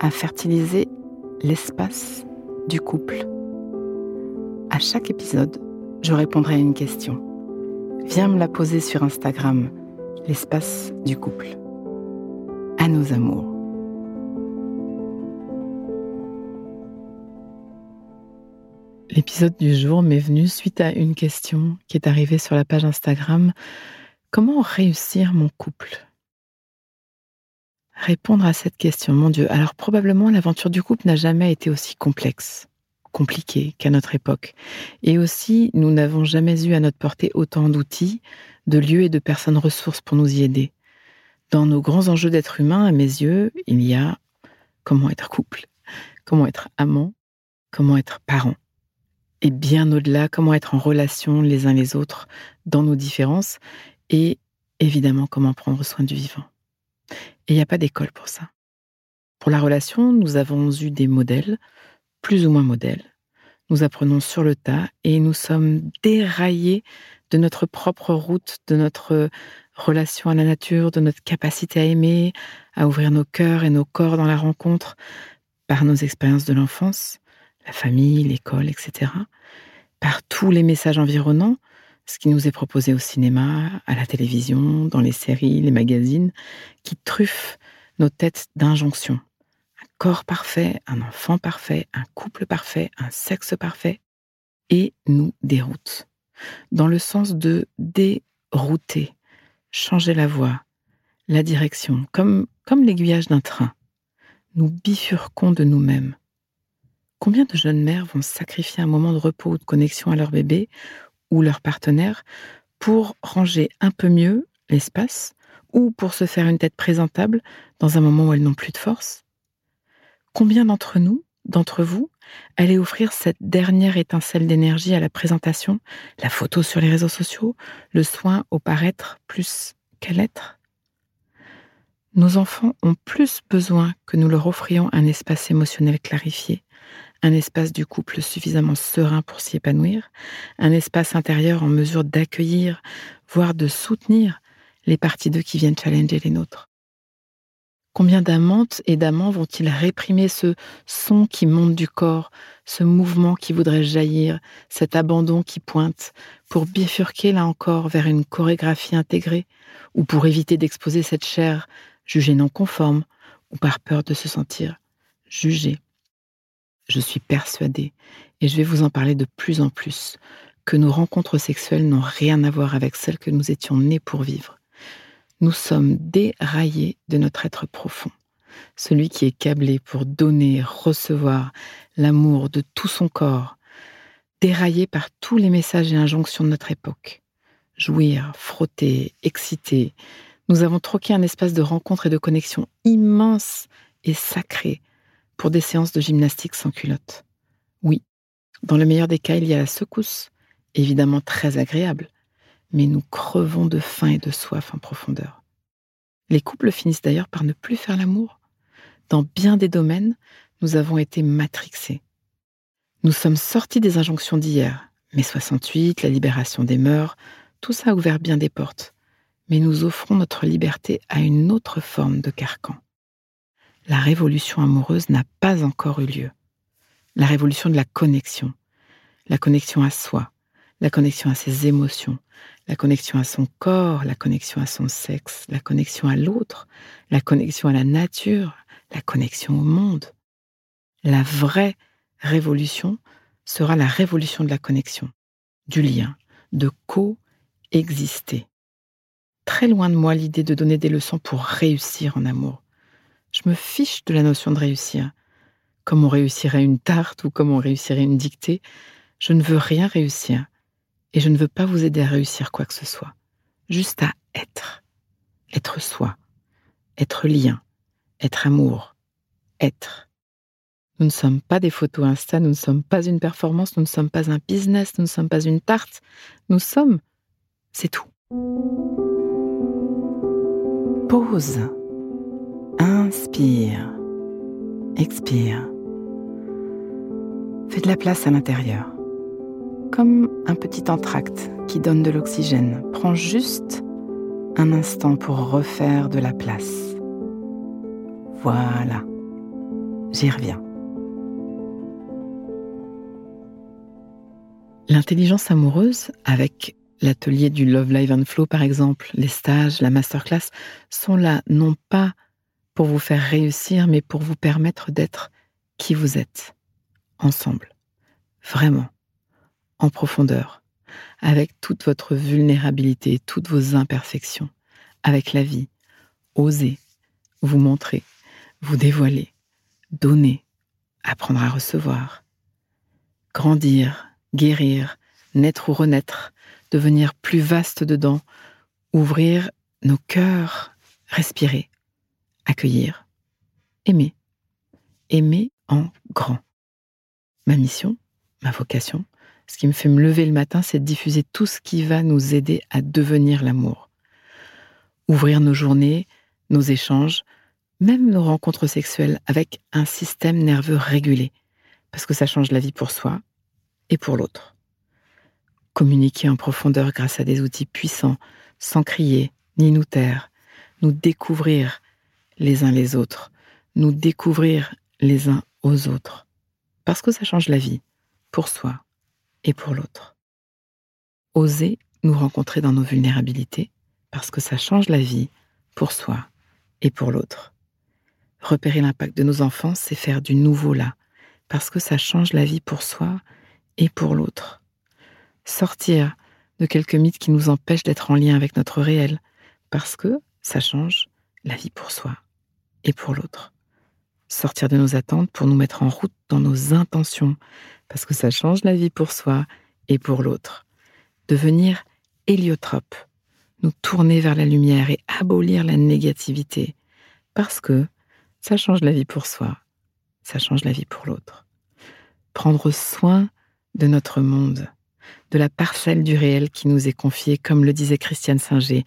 à fertiliser l'espace du couple. À chaque épisode, je répondrai à une question. Viens me la poser sur Instagram, l'espace du couple. À nos amours. L'épisode du jour m'est venu suite à une question qui est arrivée sur la page Instagram. Comment réussir mon couple? Répondre à cette question, mon Dieu. Alors probablement l'aventure du couple n'a jamais été aussi complexe, compliquée qu'à notre époque. Et aussi, nous n'avons jamais eu à notre portée autant d'outils, de lieux et de personnes ressources pour nous y aider. Dans nos grands enjeux d'être humain, à mes yeux, il y a comment être couple, comment être amant, comment être parent. Et bien au-delà, comment être en relation les uns les autres dans nos différences et évidemment comment prendre soin du vivant. Et il n'y a pas d'école pour ça. Pour la relation, nous avons eu des modèles, plus ou moins modèles. Nous apprenons sur le tas et nous sommes déraillés de notre propre route, de notre relation à la nature, de notre capacité à aimer, à ouvrir nos cœurs et nos corps dans la rencontre par nos expériences de l'enfance, la famille, l'école, etc. Par tous les messages environnants, ce qui nous est proposé au cinéma, à la télévision, dans les séries, les magazines, qui truffent nos têtes d'injonctions. Un corps parfait, un enfant parfait, un couple parfait, un sexe parfait, et nous déroutent. Dans le sens de dérouter, changer la voie, la direction, comme, comme l'aiguillage d'un train. Nous bifurquons de nous-mêmes. Combien de jeunes mères vont sacrifier un moment de repos ou de connexion à leur bébé ou leur partenaire pour ranger un peu mieux l'espace ou pour se faire une tête présentable dans un moment où elles n'ont plus de force. Combien d'entre nous, d'entre vous, allez offrir cette dernière étincelle d'énergie à la présentation, la photo sur les réseaux sociaux, le soin au paraître plus qu'à l'être? Nos enfants ont plus besoin que nous leur offrions un espace émotionnel clarifié, un espace du couple suffisamment serein pour s'y épanouir, un espace intérieur en mesure d'accueillir, voire de soutenir les parties d'eux qui viennent challenger les nôtres. Combien d'amantes et d'amants vont-ils réprimer ce son qui monte du corps, ce mouvement qui voudrait jaillir, cet abandon qui pointe, pour bifurquer là encore vers une chorégraphie intégrée, ou pour éviter d'exposer cette chair jugée non conforme, ou par peur de se sentir jugée? Je suis persuadée, et je vais vous en parler de plus en plus, que nos rencontres sexuelles n'ont rien à voir avec celles que nous étions nés pour vivre. Nous sommes déraillés de notre être profond, celui qui est câblé pour donner, recevoir l'amour de tout son corps, déraillé par tous les messages et injonctions de notre époque. Jouir, frotter, exciter, nous avons troqué un espace de rencontre et de connexion immense et sacré pour des séances de gymnastique sans culotte. Oui, dans le meilleur des cas, il y a la secousse, évidemment très agréable, mais nous crevons de faim et de soif en profondeur. Les couples finissent d'ailleurs par ne plus faire l'amour. Dans bien des domaines, nous avons été matrixés. Nous sommes sortis des injonctions d'hier, mai 68, la libération des mœurs, tout ça a ouvert bien des portes, mais nous offrons notre liberté à une autre forme de carcan la révolution amoureuse n'a pas encore eu lieu. La révolution de la connexion, la connexion à soi, la connexion à ses émotions, la connexion à son corps, la connexion à son sexe, la connexion à l'autre, la connexion à la nature, la connexion au monde. La vraie révolution sera la révolution de la connexion, du lien, de co-exister. Très loin de moi l'idée de donner des leçons pour réussir en amour. Je me fiche de la notion de réussir. Comme on réussirait une tarte ou comme on réussirait une dictée, je ne veux rien réussir. Et je ne veux pas vous aider à réussir quoi que ce soit. Juste à être. Être soi. Être lien. Être amour. Être. Nous ne sommes pas des photos Insta, nous ne sommes pas une performance, nous ne sommes pas un business, nous ne sommes pas une tarte. Nous sommes. C'est tout. Pause. Inspire. Expire. Fais de la place à l'intérieur. Comme un petit entracte qui donne de l'oxygène. Prends juste un instant pour refaire de la place. Voilà. J'y reviens. L'intelligence amoureuse, avec l'atelier du Love Live and Flow par exemple, les stages, la masterclass, sont là non pas vous faire réussir, mais pour vous permettre d'être qui vous êtes, ensemble, vraiment, en profondeur, avec toute votre vulnérabilité, toutes vos imperfections, avec la vie. Osez vous montrer, vous dévoiler, donner, apprendre à recevoir, grandir, guérir, naître ou renaître, devenir plus vaste dedans, ouvrir nos cœurs, respirer, accueillir, aimer, aimer en grand. Ma mission, ma vocation, ce qui me fait me lever le matin, c'est de diffuser tout ce qui va nous aider à devenir l'amour. Ouvrir nos journées, nos échanges, même nos rencontres sexuelles avec un système nerveux régulé, parce que ça change la vie pour soi et pour l'autre. Communiquer en profondeur grâce à des outils puissants, sans crier ni nous taire, nous découvrir les uns les autres, nous découvrir les uns aux autres, parce que ça change la vie, pour soi et pour l'autre. Oser nous rencontrer dans nos vulnérabilités, parce que ça change la vie pour soi et pour l'autre. Repérer l'impact de nos enfants, c'est faire du nouveau là, parce que ça change la vie pour soi et pour l'autre. Sortir de quelques mythes qui nous empêchent d'être en lien avec notre réel, parce que ça change la vie pour soi et pour l'autre. Sortir de nos attentes pour nous mettre en route dans nos intentions, parce que ça change la vie pour soi et pour l'autre. Devenir héliotrope, nous tourner vers la lumière et abolir la négativité, parce que ça change la vie pour soi, ça change la vie pour l'autre. Prendre soin de notre monde, de la parcelle du réel qui nous est confiée, comme le disait Christiane Singer.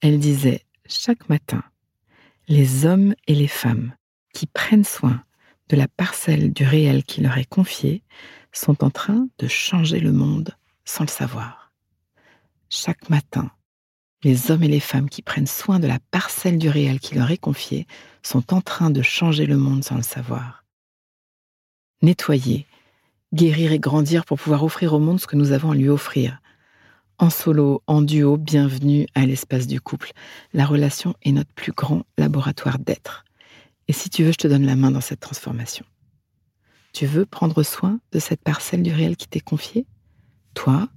Elle disait, chaque matin, les hommes et les femmes qui prennent soin de la parcelle du réel qui leur est confiée sont en train de changer le monde sans le savoir. Chaque matin, les hommes et les femmes qui prennent soin de la parcelle du réel qui leur est confiée sont en train de changer le monde sans le savoir. Nettoyer, guérir et grandir pour pouvoir offrir au monde ce que nous avons à lui offrir. En solo, en duo, bienvenue à l'espace du couple. La relation est notre plus grand laboratoire d'être. Et si tu veux, je te donne la main dans cette transformation. Tu veux prendre soin de cette parcelle du réel qui t'est confiée? Toi,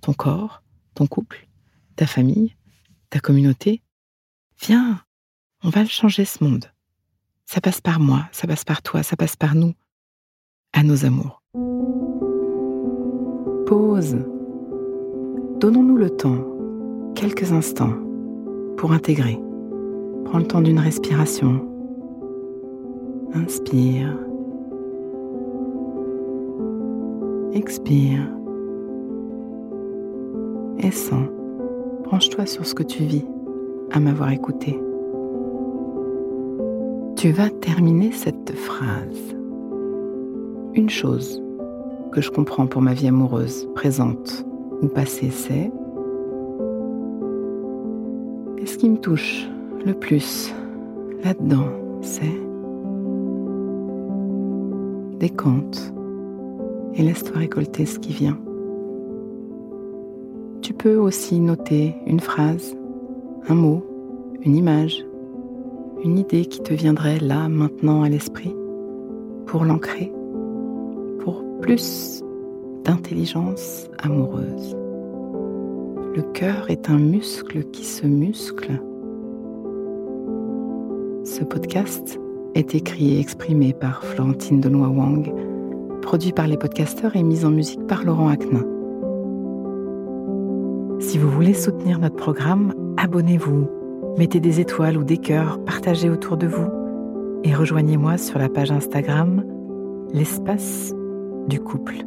ton corps, ton couple, ta famille, ta communauté? Viens, on va changer ce monde. Ça passe par moi, ça passe par toi, ça passe par nous, à nos amours. Pause. Donnons-nous le temps, quelques instants, pour intégrer. Prends le temps d'une respiration. Inspire. Expire. Et sens. Branche-toi sur ce que tu vis à m'avoir écouté. Tu vas terminer cette phrase. Une chose que je comprends pour ma vie amoureuse, présente ou passée, c'est et ce qui me touche le plus là-dedans, c'est décompte et laisse-toi récolter ce qui vient. Tu peux aussi noter une phrase, un mot, une image, une idée qui te viendrait là, maintenant, à l'esprit, pour l'ancrer, pour plus d'intelligence amoureuse. Le cœur est un muscle qui se muscle. Ce podcast est écrit et exprimé par Florentine Denois Wang, produit par les podcasteurs et mis en musique par Laurent Aknin. Si vous voulez soutenir notre programme, abonnez-vous, mettez des étoiles ou des cœurs, partagez autour de vous et rejoignez-moi sur la page Instagram L'espace du couple.